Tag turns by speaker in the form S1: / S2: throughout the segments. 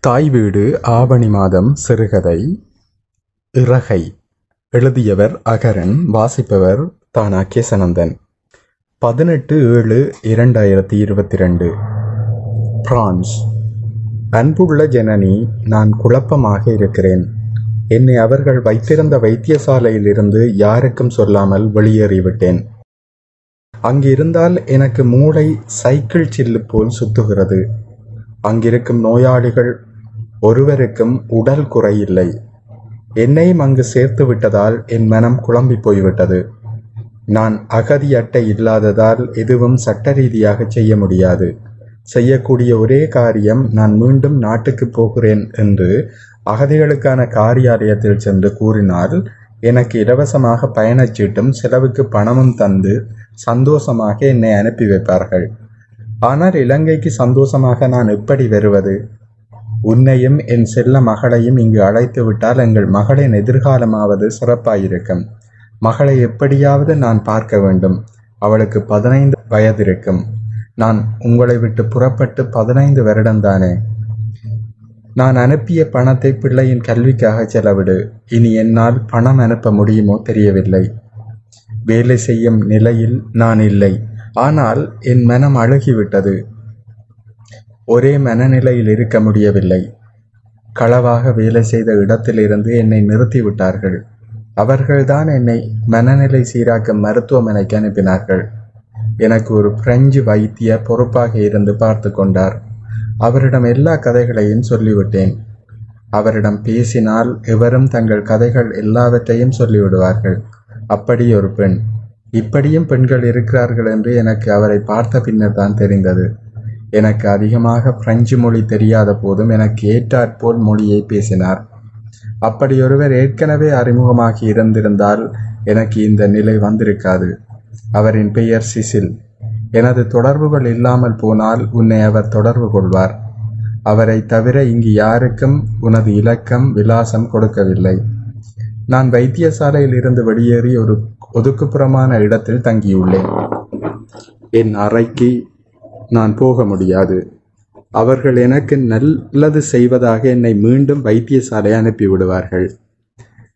S1: தாய் வீடு ஆவணி மாதம் சிறுகதை. இறகை. எழுதியவர் அகரன் வாசிப்பவர் தானா கேசனந்தன் பதினெட்டு ஏழு இரண்டாயிரத்தி இருபத்தி ரெண்டு பிரான்ஸ். அன்புள்ள ஜனனி நான் குழப்பமாக இருக்கிறேன். என்னை அவர்கள் வைத்திருந்த வைத்தியசாலையிலிருந்து யாருக்கும் சொல்லாமல் வெளியேறிவிட்டேன். அங்கிருந்தால் எனக்கு மூளை சைக்கிள் சில்லு போல் சுத்துகிறது. அங்கிருக்கும் நோயாளிகள் ஒருவருக்கும் உடல் குறையில்லை. என்னையும் அங்கு சேர்த்து விட்டதால் என் மனம் குழம்பி போய்விட்டது. நான் அகதி அட்டை இல்லாததால் எதுவும் சட்ட ரீதியாக செய்ய முடியாது. செய்யக்கூடிய ஒரே காரியம் நான் மீண்டும் நாட்டுக்கு போகிறேன் என்று அகதிகளுக்கான காரியாலயத்தில் சென்று கூறினால் எனக்கு இலவசமாக பயணச்சீட்டும் செலவுக்கு பணமும் தந்து சந்தோஷமாக என்னை அனுப்பி வைப்பார்கள். ஆனால் இலங்கைக்கு சந்தோஷமாக நான் எப்படி வருவது? உன்னையும் என் செல்ல மகளையும் இங்கு அழைத்து விட்டால் எங்கள் மகளின் எதிர்காலமாவது சிறப்பாயிருக்கும். மகளை எப்படியாவது நான் பார்க்க வேண்டும். அவளுக்கு பதினைந்து வயதிருக்கும். நான் உங்களை விட்டு புறப்பட்டு பதினைந்து வருடம்தானே? நான் அனுப்பிய பணத்தை பிள்ளையின் கல்விக்காக செலவிடு. இனி என்னால் பணம் அனுப்ப முடியுமோ தெரியவில்லை. வேலை செய்யும் நிலையில் நான் இல்லை. ஆனால் என் மனம் அழுகிவிட்டது. ஒரே மனநிலையில் இருக்க முடியவில்லை. களவாக வேலை செய்த இடத்திலிருந்து என்னை நிறுத்திவிட்டார்கள். அவர்கள்தான் என்னை மனநிலை சீராக்கும் மருத்துவமனைக்கு அனுப்பினார்கள். எனக்கு ஒரு பிரெஞ்சு வைத்திய பொறுப்பாக இருந்து பார்த்து கொண்டார். அவரிடம் எல்லா கதைகளையும் சொல்லிவிட்டேன். அவரிடம் பேசினால் எவரும் தங்கள் கதைகள் எல்லாவற்றையும் சொல்லிவிடுவார்கள். அப்படி ஒரு பெண். இப்படியும் பெண்கள் இருக்கிறார்கள் என்று எனக்கு அவரை பார்த்த பின்னர் தான் தெரிந்தது. எனக்கு அதிகமாக பிரெஞ்சு மொழி தெரியாத போதும் எனக்கு ஏற்றாற்போல் மொழியை பேசினார். அப்படி ஒருவர் ஏற்கனவே அறிமுகமாகி இருந்திருந்தால் எனக்கு இந்த நிலை வந்திருக்காது. அவரின் பெயர் சிசில். எனது தொடர்புகள் இல்லாமல் போனால் உன்னை அவர் தொடர்பு கொள்வார். அவரை தவிர இங்கு யாருக்கும் உனது இலக்கம் விலாசம் கொடுக்கவில்லை. நான் வைத்தியசாலையில் இருந்து வெளியேறி ஒரு ஒதுக்குப்புறமான இடத்தில் தங்கியுள்ளேன். என் அறைக்கு நான் போக முடியாது. அவர்கள் எனக்கு நல்லது செய்வதாக என்னை மீண்டும் வைத்தியசாலை அனுப்பிவிடுவார்கள்.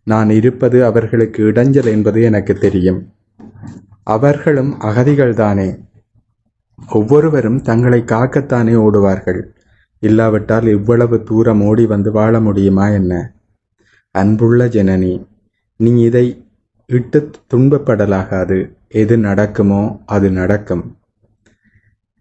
S1: நான் இருப்பது அவர்களுக்கு இடைஞ்சல் என்பது எனக்கு தெரியும். அவர்களும் அகதிகள்தானே. ஒவ்வொருவரும் தங்களை காக்கத்தானே ஓடுவார்கள். இல்லாவிட்டால் இவ்வளவு தூரம் ஓடி வந்து வாழ முடியுமா என்ன? அன்புள்ள ஜனனி நீ இதை இட்டு துன்பப்படலாகாது. எது நடக்குமோ அது நடக்கும்.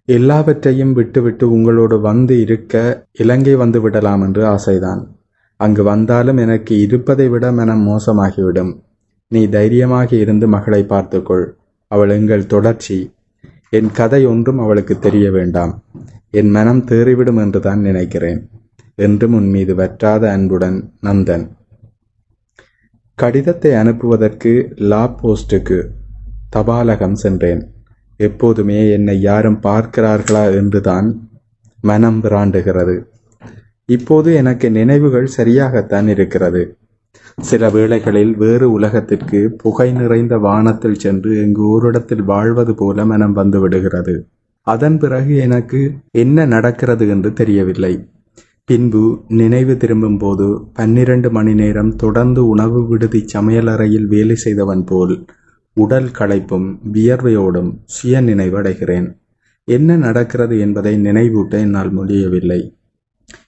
S1: எல்லாவற்றையும் விட்டுவிட்டு உங்களோடு வந்து இருக்க இலங்கை வந்து விடலாம் என்று ஆசைதான். அங்கு வந்தாலும் எனக்கு இருப்பதை விட மனம் மோசமாகிவிடும். நீ தைரியமாக இருந்து மகளை பார்த்துக்கொள். அவள் எங்கள் தொடர்ச்சி. என் கதை ஒன்றும் அவளுக்கு தெரிய வேண்டாம். என் மனம் தேறிவிடும் என்று தான் நினைக்கிறேன். என்றும் உன் மீது வற்றாத அன்புடன் நந்தன். கடிதத்தை அனுப்புவதற்கு லா போஸ்டுக்கு தபாலகம் சென்றேன். எப்போதுமே என்னை யாரும் பார்க்கிறார்களா என்றுதான் மனம் பிராண்டுகிறது இப்போது எனக்கு நினைவுகள் சரியாகத்தான் இருக்கிறது. சில வேளைகளில் வேறு உலகத்திற்கு புகை நிறைந்த வானத்தில் சென்று எங்கு ஓரிடத்தில் வாழ்வது போல மனம் வந்து விடுகிறது. அதன் பிறகு எனக்கு என்ன நடக்கிறது என்று தெரியவில்லை. பின்பு நினைவு திரும்பும் போது பன்னிரண்டு மணி நேரம் தொடர்ந்து உணவு விடுதி சமையலறையில் வேலை செய்தவன் போல் உடல் களைப்பும் வியர்வையோடும் சுய நினைவடைகிறேன் என்ன நடக்கிறது என்பதை நினைவூட்ட என்னால் முடியவில்லை.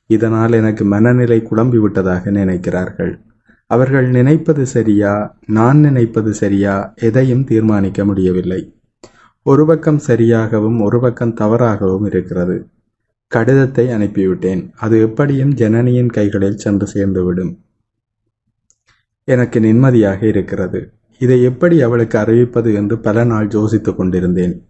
S1: இதனால் எனக்கு மனநிலை குழம்பி விட்டதாக நினைக்கிறார்கள். அவர்கள் நினைப்பது சரியா நான் நினைப்பது சரியா எதையும் தீர்மானிக்க முடியவில்லை. ஒரு பக்கம் சரியாகவும் ஒரு பக்கம் தவறாகவும் இருக்கிறது. கடிதத்தை அனுப்பிவிட்டேன். அது எப்படியும் ஜனனியின் கைகளில் சென்று சேர்ந்துவிடும். எனக்கு நிம்மதியாக இருக்கிறது. இதை எப்படி அவளுக்கு அறிவிப்பது என்று பல நாள் யோசித்து கொண்டிருந்தேன்.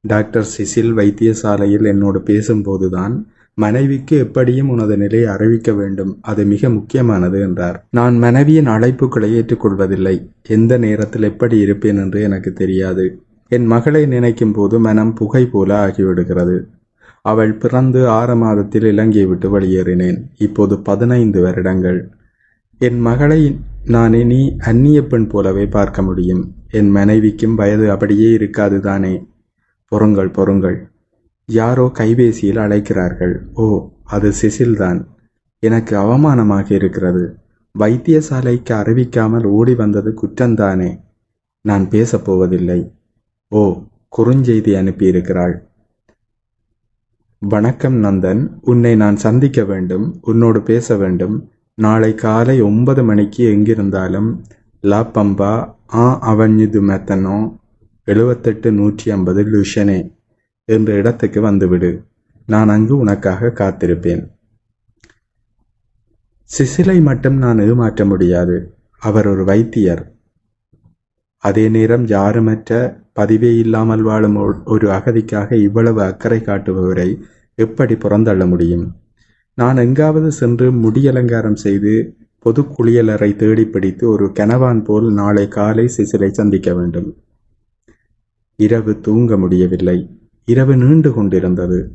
S1: டாக்டர் சிசில் வைத்தியசாலையில் என்னோடு பேசும்போதுதான் மனைவிக்கு எப்படியும் உனது நிலையை அறிவிக்க வேண்டும். அது மிக முக்கியமானது என்றார். நான் மனைவியின் அழைப்புகளை ஏற்றுக்கொள்வதில்லை. எந்த நேரத்தில் எப்படி இருப்பேன் என்று எனக்கு தெரியாது. என் மகளை நினைக்கும் போது மனம் புகை போல ஆகிவிடுகிறது. அவள் பிறந்து ஆறு மாதத்தில் இலங்கையை விட்டு வெளியேறினேன். இப்போது பதினைந்து வருடங்கள். என் மகளை நான் இனி அந்நிய பெண் போலவே பார்க்க முடியும். என் மனைவிக்கும் வயது அப்படியே இருக்காது தானே. பொறுங்கள் பொறுங்கள். யாரோ கைபேசியில் அழைக்கிறார்கள். ஓ அது சிசில்தான். எனக்கு அவமானமாக இருக்கிறது. வைத்தியசாலைக்கு அறிவிக்காமல் ஓடி வந்தது குற்றந்தானே. நான் பேசப் போவதில்லை. ஓ குறுஞ்செய்தி அனுப்பியிருக்கிறாள். வணக்கம் நந்தன். உன்னை நான் சந்திக்க வேண்டும். உன்னோடு பேச வேண்டும். நாளை காலை ஒன்பது மணிக்கு எங்கிருந்தாலும் லா பம்பா ஆ அவன்யுது மெத்தனோ எழுபத்தெட்டு நூற்றி ஐம்பது லுஷனே என்ற இடத்துக்கு வந்துவிடு. நான் அங்கு உனக்காக காத்திருப்பேன். சிசிலை மட்டும் நான் ஏமாற்ற முடியாது. அவர் ஒரு வைத்தியர். அதே நேரம் யாருமற்ற பதிவே இல்லாமல் வாழும் ஒ- ஒரு அகதிக்காக இவ்வளவு அக்கறை காட்டுபவரை எப்படி புறந்தள்ள முடியும்? நான் எங்காவது சென்று முடியலங்காரம் செய்து பொது குளியலறை தேடி பிடித்து ஒரு கனவான் போல் நாளை காலை சிசிலை சந்திக்க வேண்டும். இரவு தூங்க முடியவில்லை. இரவு நீண்டு கொண்டிருந்தது.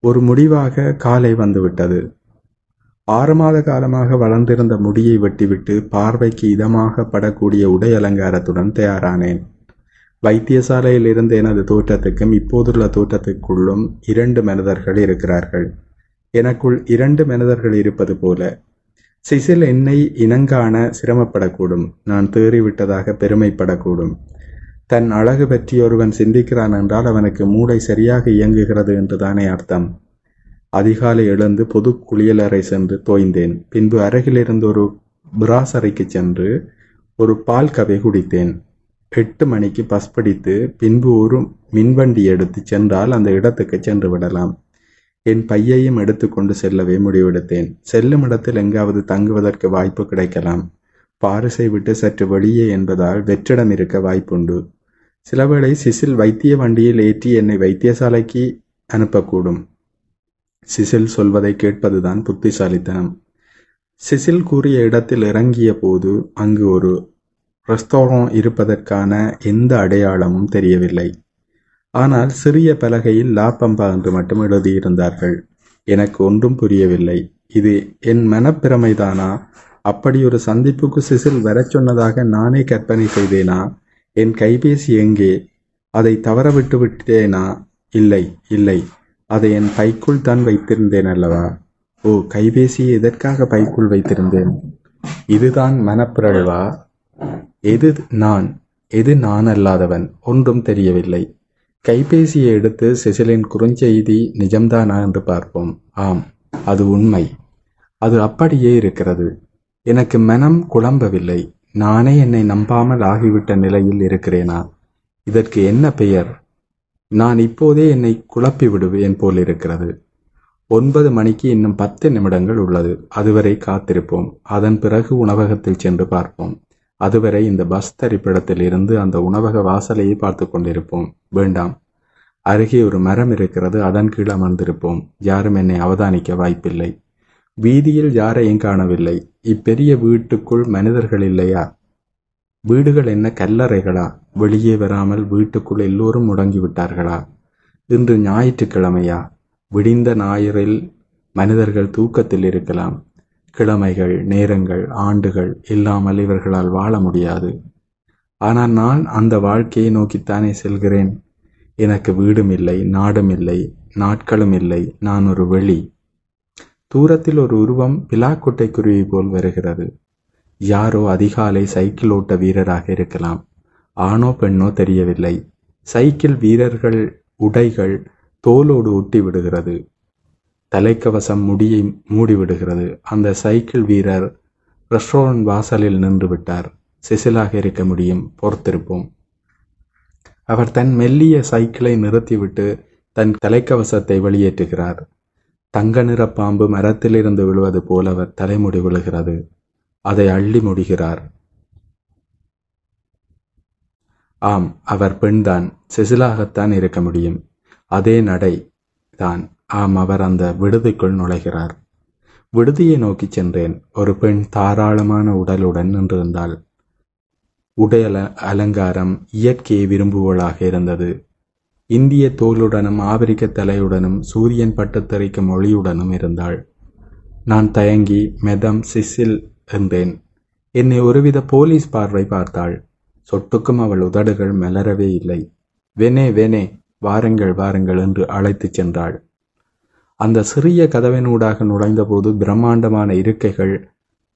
S1: ஒரு முடிவாக காலை வந்துவிட்டது. ஆறு மாத காலமாக வளர்ந்திருந்த முடியை வெட்டிவிட்டு பார்வைக்கு இதமாக படக்கூடிய உடை அலங்காரத்துடன் தயாரானேன். வைத்தியசாலையில் இருந்த எனது தோற்றத்துக்கும் இப்போதுள்ள தோற்றத்துக்குள்ளும் இரண்டு மனிதர்கள் இருக்கிறார்கள். எனக்குள் இரண்டு மனிதர்கள் இருப்பது போல. சிசில் என்னை இனங்காண சிரமப்படக்கூடும். நான் தேறிவிட்டதாக பெருமைப்படக்கூடும். தன் அழகு பற்றி ஒருவன் சிந்திக்கிறான் என்றால் அவனுக்கு மூளை சரியாக இயங்குகிறது என்றுதானே அர்த்தம். அதிகாலை எழுந்து பொது குளியலறை சென்று தோய்ந்தேன். பின்பு அருகிலிருந்து ஒரு பிராசறைக்கு சென்று ஒரு பால் கவை குடித்தேன். எட்டு மணிக்கு பஸ் பிடித்து பின்பு ஒரு மின்வண்டி எடுத்து சென்றால் அந்த இடத்துக்கு சென்று விடலாம். என் பையையும் எடுத்துக்கொண்டு செல்லவே முடிவெடுத்தேன் செல்லும் இடத்தில் எங்காவது தங்குவதற்கு வாய்ப்பு கிடைக்கலாம். பாரிசை விட்டு சற்று வெளியே என்பதால் வெற்றிடம் இருக்க வாய்ப்புண்டு. சிலவேளை சிசில் வைத்திய வண்டியில் ஏற்றி என்னை வைத்தியசாலைக்கு அனுப்பக்கூடும். சிசில் சொல்வதை கேட்பதுதான் புத்திசாலித்தனம். சிசில் கூறிய இடத்தில் இறங்கிய போது அங்கு ஒரு ரெஸ்டாரண்ட் இருப்பதற்கான எந்த அடையாளமும் தெரியவில்லை. ஆனால் சிறிய பலகையில் லாப்பம்பா என்று மட்டும் எழுதியிருந்தார்கள். எனக்கு ஒன்றும் புரியவில்லை. இது என் மனப்பிரமைதானா? அப்படி ஒரு சந்திப்புக்கு சிசில் வரச் சொன்னதாக நானே கற்பனை செய்தேனா? என் கைபேசி எங்கே? அதை தவறவிட்டு விட்டேனா? இல்லை இல்லை. அதை என் பைக்குள் தான் வைத்திருந்தேன் அல்லவா? ஓ கைபேசியை எதற்காக பைக்குள் வைத்திருந்தேன்? இதுதான் மனப்பிரழ்வா எது நான்? எது நான் அல்லாதவன் ஒன்றும் தெரியவில்லை. கைபேசியை எடுத்து செசிலின் குறுஞ்செய்தி நிஜம்தானா என்று பார்ப்போம். ஆம் அது உண்மை. அது அப்படியே இருக்கிறது. எனக்கு மனம் குழம்பவில்லை. நானே என்னை நம்பாமல் ஆகிவிட்ட நிலையில் இருக்கிறேனா? இதற்கு என்ன பெயர்? நான் இப்போதே என்னை குழப்பி விடுவேன் போல் இருக்கிறது ஒன்பது மணிக்கு இன்னும் பத்து நிமிடங்கள் உள்ளது. அதுவரை காத்திருப்போம். அதன் பிறகு உணவகத்தில் சென்று பார்ப்போம். அதுவரை இந்த பஸ் தரிப்பிடத்தில் இருந்து அந்த உணவக வாசலையே பார்த்து கொண்டிருப்போம். வேண்டாம். அருகே ஒரு மரம் இருக்கிறது அதன் கீழ் அமர்ந்திருப்போம். யாரும் என்னை அவதானிக்க வாய்ப்பில்லை. வீதியில் யாரையும் காணவில்லை. இப்பெரிய வீட்டுக்குள் மனிதர்கள் இல்லையா? வீடுகள் என்ன கல்லறைகளா? வெளியே வராமல் வீட்டுக்குள் எல்லோரும் முடங்கி விட்டார்களா இன்று ஞாயிற்றுக்கிழமையா? விடிந்த ஞாயிறில் மனிதர்கள் தூக்கத்தில் இருக்கலாம். கிழமைகள் நேரங்கள் ஆண்டுகள் இல்லாமல் இவர்களால் வாழ முடியாது. ஆனால் நான் அந்த வாழ்க்கையை நோக்கித்தானே செல்கிறேன். எனக்கு வீடும் இல்லை நாடும் இல்லை நாட்களும் இல்லை நான் ஒரு வெளி. தூரத்தில் ஒரு உருவம் பிலாக்குட்டை குருவி போல் வருகிறது. யாரோ அதிகாலை சைக்கிள் ஓட்ட வீரராக இருக்கலாம். ஆணோ பெண்ணோ தெரியவில்லை. சைக்கிள் வீரர்கள் உடைகள் தோலோடு ஒட்டி விடுகிறது. தலைக்கவசம் முடியை மூடிவிடுகிறது. அந்த சைக்கிள் வீரர் ரெஸ்டாரண்ட் வாசலில் நின்று விட்டார் சிசிலாக இருக்க முடியும். பொறுத்திருப்போம் அவர் தன் மெல்லிய சைக்கிளை நிறுத்திவிட்டு தன் தலைக்கவசத்தை வெளியேற்றுகிறார். தங்க நிற பாம்பு மரத்திலிருந்து விழுவது போல அவர் தலைமுடி விழுகிறது. அதை அள்ளி முடிகிறார். ஆம் அவர் பெண்தான். செசிலாகத்தான் இருக்க முடியும். அதே நடை தான். ஆம் அவர் அந்த விடுதிக்குள் நுழைகிறார். விடுதியை நோக்கி சென்றேன். ஒரு பெண் தாராளமான உடலுடன் நின்றிருந்தாள். உடை அல அலங்காரம் இயற்கையை விரும்புவளாக இருந்தது. இந்திய தோலுடனும் ஆப்பிரிக்க தலையுடனும் சூரியன் பட்டுத்தறிக்கும் ஒளியுடனும் இருந்தாள். நான் தயங்கி மெதம் சிசில் என்றேன். என்னை ஒருவித போலீஸ் பார்வை பார்த்தாள். சொட்டுக்கும் அவள் உதடுகள் மலரவே இல்லை. வெனே வெனே வாருங்கள் வாருங்கள் என்று அழைத்துச் சென்றாள். அந்த சிறிய கதவினூடாக நுழைந்தபோது பிரம்மாண்டமான இருக்கைகள்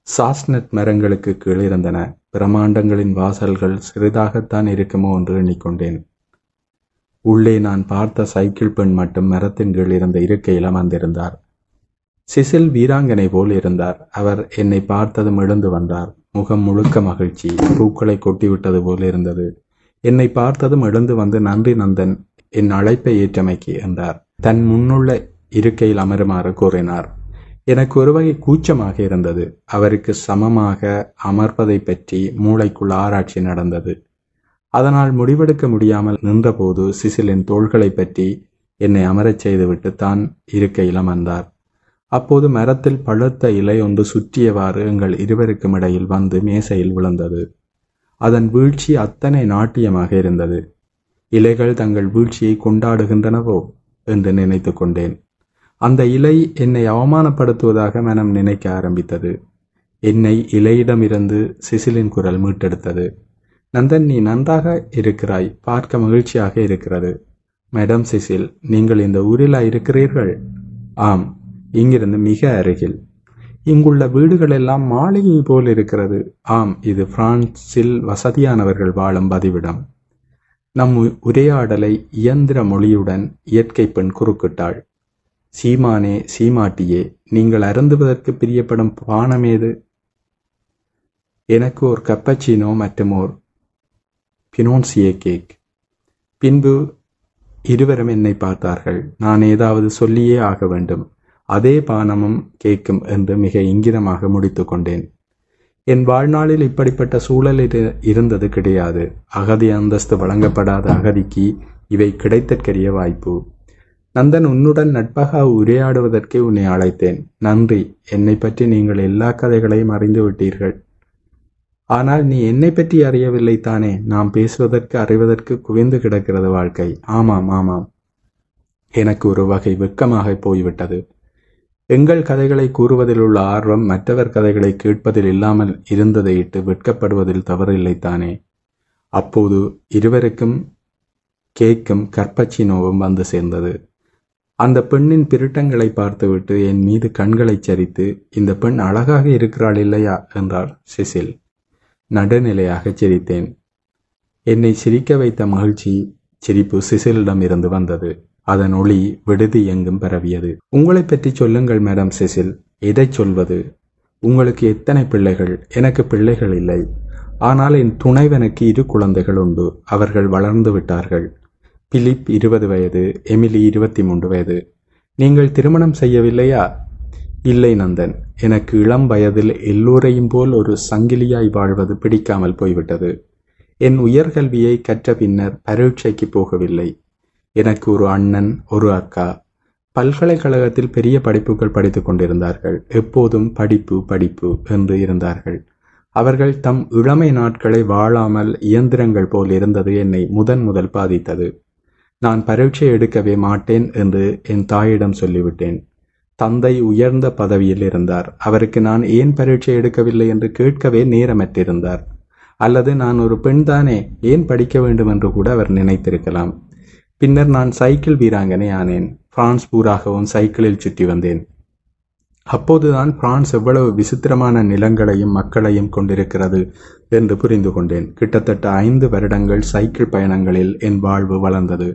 S1: சாஸ்னட் மரங்களுக்கு கீழ் இருந்தன. பிரம்மாண்டங்களின் வாசல்கள் சிறிதாகத்தான் இருக்குமோ என்று எண்ணிக்கொண்டேன். உள்ளே நான் பார்த்த சைக்கிள் பெண் மட்டும் மரத்தின் கீழ் இருந்த இருக்கையில் அமர்ந்திருந்தார். சிசில் வீராங்கனை போல் இருந்தார். அவர் என்னை பார்த்ததும் எழுந்து வந்தார். முகம் முழுக்க மகிழ்ச்சி. பூக்களை கொட்டிவிட்டது போல் இருந்தது. என்னை பார்த்ததும் எழுந்து வந்து நன்றி நந்தன். என் அழைப்பை ஏற்றமைக்கு என்றார். தன் முன்னுள்ள இருக்கையில் அமருமாறு கூறினார். எனக்கு ஒரு வகை கூச்சமாக இருந்தது. அவருக்கு சமமாக அமர்வதை பற்றி மூளைக்குள் ஆராய்ச்சி நடந்தது. அதனால் முடிவெடுக்க முடியாமல் நின்றபோது சிசிலின் தோள்களை பற்றி என்னை அமரச் செய்துவிட்டு தான் இருக்கையில் அமர்ந்தார். அப்போது மரத்தில் பழுத்த இலை ஒன்று சுற்றியவாறு எங்கள் இருவருக்கும் இடையில் வந்து மேசையில் விழுந்தது. அதன் வீழ்ச்சி அத்தனை நாட்டியமாக இருந்தது. இலைகள் தங்கள் வீழ்ச்சியை கொண்டாடுகின்றனவோ? என்று நினைத்து கொண்டேன். அந்த இலை என்னை அவமானப்படுத்துவதாக மனம் நினைக்க ஆரம்பித்தது. என்னை இலையிடமிருந்து சிசிலின் குரல் மீட்டெடுத்தது. நந்தன் நீ நன்றாக இருக்கிறாய். பார்க்க மகிழ்ச்சியாக இருக்கிறது. மேடம் சிசில் நீங்கள் இந்த ஊரில் இருக்கிறீர்கள் ஆம் இங்கிருந்து மிக அருகில். இங்குள்ள வீடுகள் எல்லாம் மாளிகை போல் இருக்கிறது. ஆம் இது பிரான்சில் வசதியானவர்கள் வாழும் பதிவிடம். நம் உரையாடலை இயந்திர மொழியுடன் இயற்கை பெண் குறுக்கிட்டாள். சீமானே சீமாட்டியே நீங்கள் அருந்துவதற்கு பிரியப்படும் பானமேது எனக்கு ஒரு கப்பச்சினோ மற்றும்? ஓர் பினோன்சியே கேக். பின்பு இருவரும் என்னை பார்த்தார்கள். நான் ஏதாவது சொல்லியே ஆக வேண்டும். அதே பானமும் கேட்கும் என்று மிக இங்கிதமாக முடித்து கொண்டேன். என் வாழ்நாளில் இப்படிப்பட்ட சூழல் இருந்தது கிடையாது. அகதி அந்தஸ்து வழங்கப்படாத அகதிக்கு இவை கிடைத்தற்கரிய வாய்ப்பு. நந்தன் உன்னுடன் நட்பாக உரையாடுவதற்கே உன்னை அழைத்தேன். நன்றி. என்னை பற்றி நீங்கள் எல்லா கதைகளையும் அறிந்து விட்டீர்கள். ஆனால் நீ என்னை பற்றி அறியவில்லை தானே? நாம் பேசுவதற்கு அறிவதற்கு குவிந்து கிடக்கிறது வாழ்க்கை. ஆமாம் ஆமாம். எனக்கு ஒரு வகை வெக்கமாக போய்விட்டது. எங்கள் கதைகளை கூறுவதில் உள்ள ஆர்வம் மற்றவர் கதைகளை கேட்பதில் இல்லாமல் இருந்ததை இட்டு வெட்கப்படுவதில் தவறில்லை தானே? அப்போது இருவருக்கும் கேக்கும் கற்பச்சினோவும் வந்து சேர்ந்தது. அந்த பெண்ணின் பிரிட்டங்களை பார்த்துவிட்டு என் மீது கண்களைச் சரித்து இந்த பெண் அழகாக இருக்கிறாள் இல்லையா? என்றார் சிசில். நடுநிலையாக சிரித்தேன். என்னை சிரிக்க வைத்த மகிழ்ச்சி சிரிப்பு சிசிலிடம் இருந்து வந்தது. அதன் ஒளி விடுதி எங்கும் பரவியது. உங்களை பற்றி சொல்லுங்கள் மேடம் சிசில். எதை சொல்வது? உங்களுக்கு எத்தனை பிள்ளைகள்? எனக்கு பிள்ளைகள் இல்லை. ஆனால் என் துணைவனுக்கு இரு குழந்தைகள் உண்டு. அவர்கள் வளர்ந்து விட்டார்கள். பிலிப் இருபது வயது எமிலி இருபத்தி மூன்று வயது. நீங்கள் திருமணம் செய்யவில்லையா? இல்லை நந்தன். எனக்கு இளம் வயதில் எல்லோரையும் போல் ஒரு சங்கிலியாய் வாழ்வது பிடிக்காமல் போய்விட்டது. என் உயர்கல்வியை கற்ற பின்னர் பரீட்சைக்கு போகவில்லை. எனக்கு ஒரு அண்ணன் ஒரு அக்கா. பல்கலைக்கழகத்தில் பெரிய படிப்புகள் படித்து கொண்டிருந்தார்கள். எப்போதும் படிப்பு படிப்பு என்று இருந்தார்கள். அவர்கள் தம் இளமை நாட்களை வாழாமல் இயந்திரங்கள் போல் இருந்தது என்னை முதன் முதல் பாதித்தது. நான் பரீட்சை எடுக்கவே மாட்டேன் என்று என் தாயிடம் சொல்லிவிட்டேன். தந்தை உயர்ந்த பதவியில் இருந்தார். அவருக்கு நான் ஏன் பரீட்சை எடுக்கவில்லை என்று கேட்கவே நேரமற்றிருந்தார். அல்லது நான் ஒரு பெண்தானே ஏன் படிக்க வேண்டும் என்று கூட அவர் நினைத்திருக்கலாம். பின்னர் நான் சைக்கிள் வீராங்கனை ஆனேன். பிரான்ஸ் பூராகவும் சைக்கிளில் சுற்றி வந்தேன். அப்போதுதான் பிரான்ஸ் எவ்வளவு விசித்திரமான நிலங்களையும் மக்களையும் கொண்டிருக்கிறது என்று புரிந்து கொண்டேன். கிட்டத்தட்ட ஐந்து வருடங்கள் சைக்கிள் பயணங்களில் என் வாழ்வு வளர்ந்தது.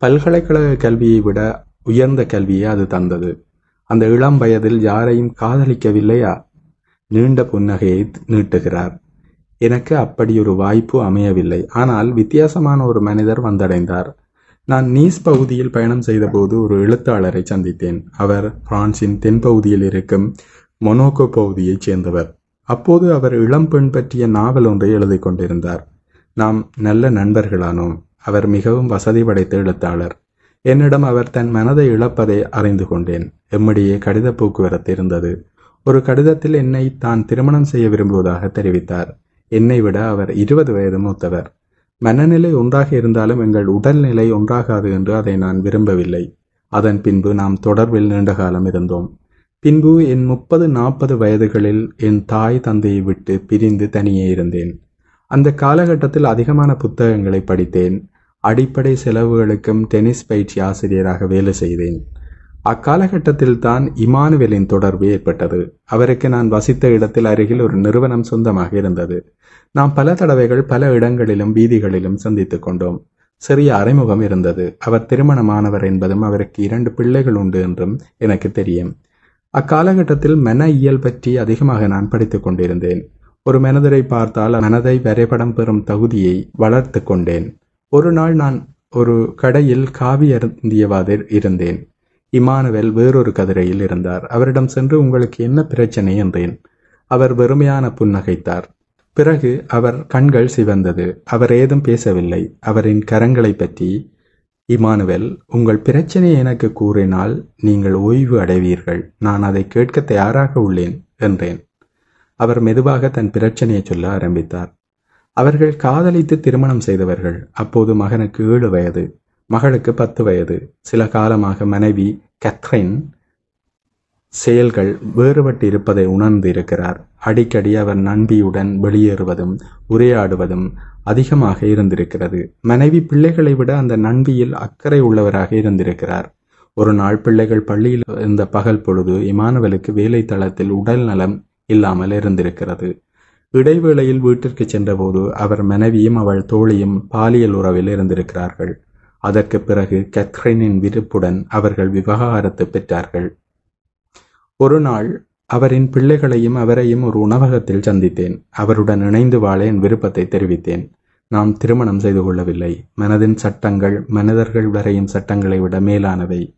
S1: பல்கலைக்கழக கல்வியை விட உயர்ந்த கல்வியை அது தந்தது. அந்த இளம் வயதில் யாரையும் காதலிக்கவில்லையா? நீண்ட புன்னகையை நீட்டுகிறார். எனக்கு அப்படி ஒரு வாய்ப்பு அமையவில்லை. ஆனால் வித்தியாசமான ஒரு மனிதர் வந்தடைந்தார். நான் நீஸ் பகுதியில் பயணம் செய்தபோது ஒரு எழுத்தாளரை சந்தித்தேன். அவர் பிரான்சின் தென்பகுதியில் இருக்கும் மொனோகோ பகுதியைச் சேர்ந்தவர். அப்போது அவர் இளம் பெண் பற்றிய நாவல் ஒன்றை எழுதி கொண்டிருந்தார். நாம் நல்ல நண்பர்களானோம். அவர் மிகவும் வசதி படைத்த எழுத்தாளர். என்னிடம் அவர் தன் மனதை இழப்பதை அறிந்து கொண்டேன். எம்மிடையே கடித போக்குவரத்து இருந்தது. ஒரு கடிதத்தில் என்னை தான் திருமணம் செய்ய விரும்புவதாக தெரிவித்தார். என்னை விட அவர் இருபது வயது மூத்தவர். மனநிலை ஒன்றாக இருந்தாலும் எங்கள் உடல்நிலை ஒன்றாகாது என்று அதை நான் விரும்பவில்லை. அதன் பின்பு நாம் தொடர்பில் நீண்ட காலம் இருந்தோம். பின்பு என் முப்பது நாற்பது வயதுகளில் என் தாய் தந்தையை விட்டு பிரிந்து தனியே இருந்தேன். அந்த காலகட்டத்தில் அதிகமான புத்தகங்களை படித்தேன். அடிப்படை செலவுகளுக்கும் டென்னிஸ் பயிற்சி ஆசிரியராக வேலை செய்தேன். அக்காலகட்டத்தில் தான் இமானுவேலின் தொடர்பு ஏற்பட்டது. அவருக்கு நான் வசித்த இடத்தில் அருகில் ஒரு நிறுவனம் சொந்தமாக இருந்தது. நாம் பல தடவைகள் பல இடங்களிலும் வீதிகளிலும் சந்தித்துக் கொண்டோம். சிறிய அறிமுகம் இருந்தது. அவர் திருமணமானவர் என்பதும் அவருக்கு இரண்டு பிள்ளைகள் உண்டு என்றும் எனக்கு தெரியும். அக்காலகட்டத்தில் மன இயல் பற்றி அதிகமாக நான் படித்துக் கொண்டிருந்தேன். ஒரு மனதரை பார்த்தால் மனதை வரைபடம் பெறும் தகுதியை வளர்த்து கொண்டேன். ஒரு நாள் நான் ஒரு கடையில் காவி அருந்தியவாறு இருந்தேன். இமானுவேல் வேறொரு கதிரையில் இருந்தார். அவரிடம் சென்று உங்களுக்கு என்ன பிரச்சனை? என்றேன். அவர் வெறுமையான புன்னகைத்தார். பிறகு அவர் கண்கள் சிவந்தது. அவர் ஏதும் பேசவில்லை. அவரின் கரங்களை பற்றி இமானுவேல் உங்கள் பிரச்சனையை எனக்கு கூறினால் நீங்கள் ஓய்வு அடைவீர்கள். நான் அதை கேட்க தயாராக உள்ளேன் என்றேன். அவர் மெதுவாக தன் பிரச்சனையை சொல்ல ஆரம்பித்தார். அவர்கள் காதலித்து திருமணம் செய்தவர்கள். அப்போது மகனுக்கு ஏழு வயது மகளுக்கு பத்து வயது. சில காலமாக மனைவி கத்ரின் செயல்கள் வேறுபட்டு இருப்பதை உணர்ந்து இருக்கிறார் அடிக்கடி அவர் நண்பியுடன் வெளியேறுவதும் உரையாடுவதும் அதிகமாக இருந்திருக்கிறது. மனைவி பிள்ளைகளை விட அந்த நண்பியில் அக்கறை உள்ளவராக இருந்திருக்கிறார். ஒரு நாள் பிள்ளைகள் பள்ளியில் இருந்த பகல் பொழுது இமானுவலுக்கு வேலை தளத்தில் உடல் நலம் இல்லாமல் இருந்திருக்கிறது. இடைவேளையில் வீட்டிற்கு சென்றபோது அவர் மனைவியும் அவள் தோழியும் பாலியல் உறவில் இருந்திருக்கிறார்கள். அதற்கு பிறகு கத்ரினின் விருப்புடன் அவர்கள் விவகாரத்து பெற்றார்கள். ஒரு நாள் அவரின் பிள்ளைகளையும் அவரையும் ஒரு உணவகத்தில் சந்தித்தேன். அவருடன் இணைந்து வாழ என் விருப்பத்தை தெரிவித்தேன். நாம் திருமணம் செய்து கொள்ளவில்லை. மனதின் சட்டங்கள் மனிதர்கள் வரையும் சட்டங்களை விட மேலானவை.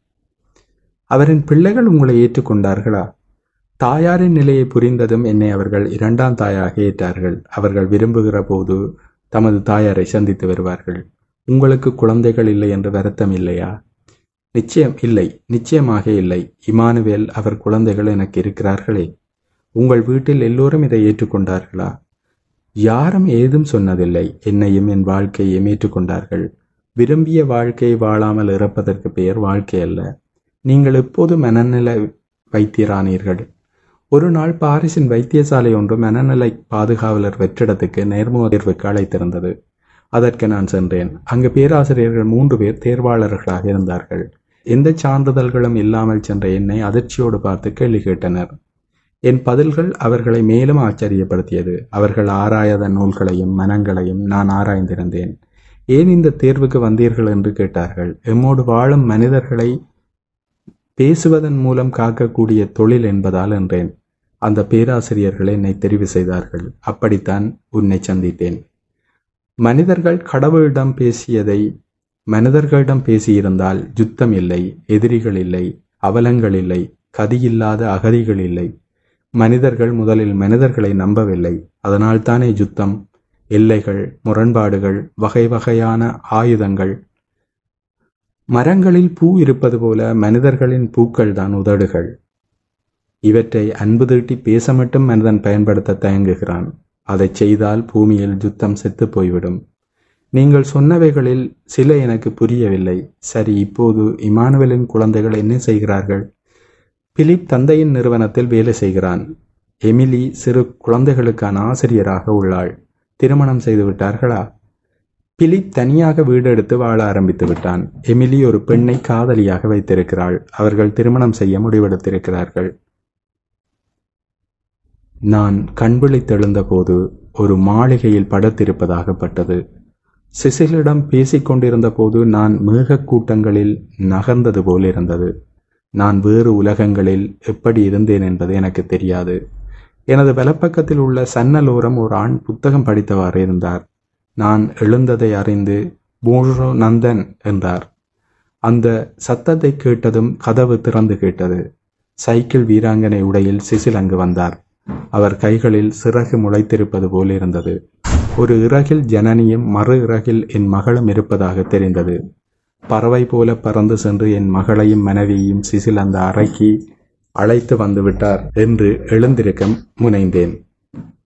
S1: அவரின் பிள்ளைகள் உங்களை ஏற்றுக்கொண்டார்களா? தாயாரின் நிலையை புரிந்ததும் என்னை அவர்கள் இரண்டாம் தாயாக ஏற்றார்கள். அவர்கள் விரும்புகிற போது தமது தாயாரை சந்தித்து வருவார்கள். உங்களுக்கு குழந்தைகள் இல்லை என்று வருத்தம் இல்லையா? நிச்சயம் இல்லை. நிச்சயமாக இல்லை. இமானுவேல் அவர் குழந்தைகள் எனக்கு இருக்கிறார்களே. உங்கள் வீட்டில் எல்லோரும் இதை ஏற்றுக்கொண்டார்களா? யாரும் ஏதும் சொன்னதில்லை. என்னையும் என் வாழ்க்கையையும் ஏற்றுக்கொண்டார்கள். விரும்பிய வாழ்க்கையை வாழாமல் இறப்பதற்கு பெயர் வாழ்க்கை அல்ல. நீங்கள் எப்போது மனநிலை வைத்திரானீர்கள்? ஒரு நாள் பாரிஸின் வைத்தியசாலை ஒன்று மனநிலை பாதுகாவலர் வெற்றிடத்துக்கு நேர்முக தேர்வுக்கு அழைத்திருந்தது. அதற்கு நான் சென்றேன். அங்கு பேராசிரியர்கள் மூன்று பேர் தேர்வாளர்களாக இருந்தார்கள். எந்த சான்றிதழ்களும் இல்லாமல் சென்ற என்னை அதிர்ச்சியோடு பார்த்து கேள்வி கேட்டனர். என் பதில்கள் அவர்களை மேலும் ஆச்சரியப்படுத்தியது. அவர்கள் ஆராயாத நூல்களையும் மனங்களையும் நான் ஆராய்ந்திருந்தேன். ஏன் இந்த தேர்வுக்கு வந்தீர்கள் என்று கேட்டார்கள். எம்மோடு வாழும் மனிதர்களை பேசுவதன் மூலம் காக்கக்கூடிய தொழில் என்பதால் என்றேன். அந்த பேராசிரியர்கள் என்னை தெரிவு செய்தார்கள். அப்படித்தான் உன்னை சந்தித்தேன். மனிதர்கள் கடவுளிடம் பேசியதை மனிதர்களிடம் பேசியிருந்தால் யுத்தம் இல்லை எதிரிகள் இல்லை அவலங்கள் இல்லை கதியில்லாத அகதிகள் இல்லை. மனிதர்கள் முதலில் மனிதர்களை நம்பவில்லை. அதனால்தானே யுத்தம் எல்லைகள் முரண்பாடுகள் வகை வகையான ஆயுதங்கள். மரங்களில் பூ இருப்பது போல மனிதர்களின் பூக்கள் தான் உதடுகள். இவற்றை அன்பு திருட்டி பேச மட்டும் மனிதன் பயன்படுத்த தயங்குகிறான். அதை செய்தால் பூமியில் யுத்தம் செத்து போய்விடும். நீங்கள் சொன்னவைகளில் சில எனக்கு புரியவில்லை. சரி இப்போது இமானுவலின் குழந்தைகள் என்ன செய்கிறார்கள்? பிலிப் தந்தையின் நிறுவனத்தில் வேலை செய்கிறான். எமிலி சிறு குழந்தைகளுக்கான ஆசிரியராக உள்ளாள். திருமணம் செய்து விட்டார்களா? பிலிப் தனியாக வீடு எடுத்து வாழ ஆரம்பித்து விட்டான். எமிலி ஒரு பெண்ணை காதலியாக வைத்திருக்கிறாள். அவர்கள் திருமணம் செய்ய முடிவெடுத்திருக்கிறார்கள். நான் கண்விழித்தெழுந்தபோது ஒரு மாளிகையில் படுத்திருப்பதாகப்பட்டது. சிசிலிடம் பேசிக்கொண்டிருந்த போது நான் மேகக்கூட்டங்களில் நகர்ந்தது போல் இருந்தது நான் வேறு உலகங்களில் எப்படி இருந்தேன் என்பது எனக்கு தெரியாது. எனது வலப்பக்கத்தில் உள்ள சன்னலோரம் ஒரு ஆண் புத்தகம் படித்தவாறு இருந்தார். நான் எழுந்ததை அறிந்து போஷோ நந்தன் என்றார். அந்த சத்தத்தை கேட்டதும் கதவு திறந்து கேட்டது. சைக்கிள் வீராங்கனை உடையில் சிசில் அங்கு வந்தார். அவர் கைகளில் சிறகு முளைத்திருப்பது போல் இருந்தது. ஒரு இறகில் ஜனனியும் மறு இறகில் என் மகளும் இருப்பதாக தெரிந்தது. பறவை போல பறந்து சென்று என் மகளையும் மனைவியையும் சிசில் அந்த அறைக்கு அழைத்து வந்துவிட்டார் என்று எழுந்திருக்க முனைந்தேன்.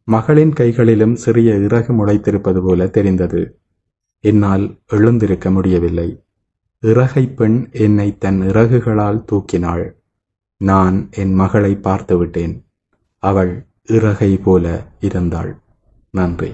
S1: மகளின் கைகளிலும் சிறிய இறகு முளைத்திருப்பது போல தெரிந்தது. என்னால் எழுந்திருக்க முடியவில்லை. இறகை பெண் என்னை தன் இறகுகளால் தூக்கினாள். நான் என் மகளை பார்த்து விட்டேன். அவள் இறகை போல இருந்தாள். நன்றி.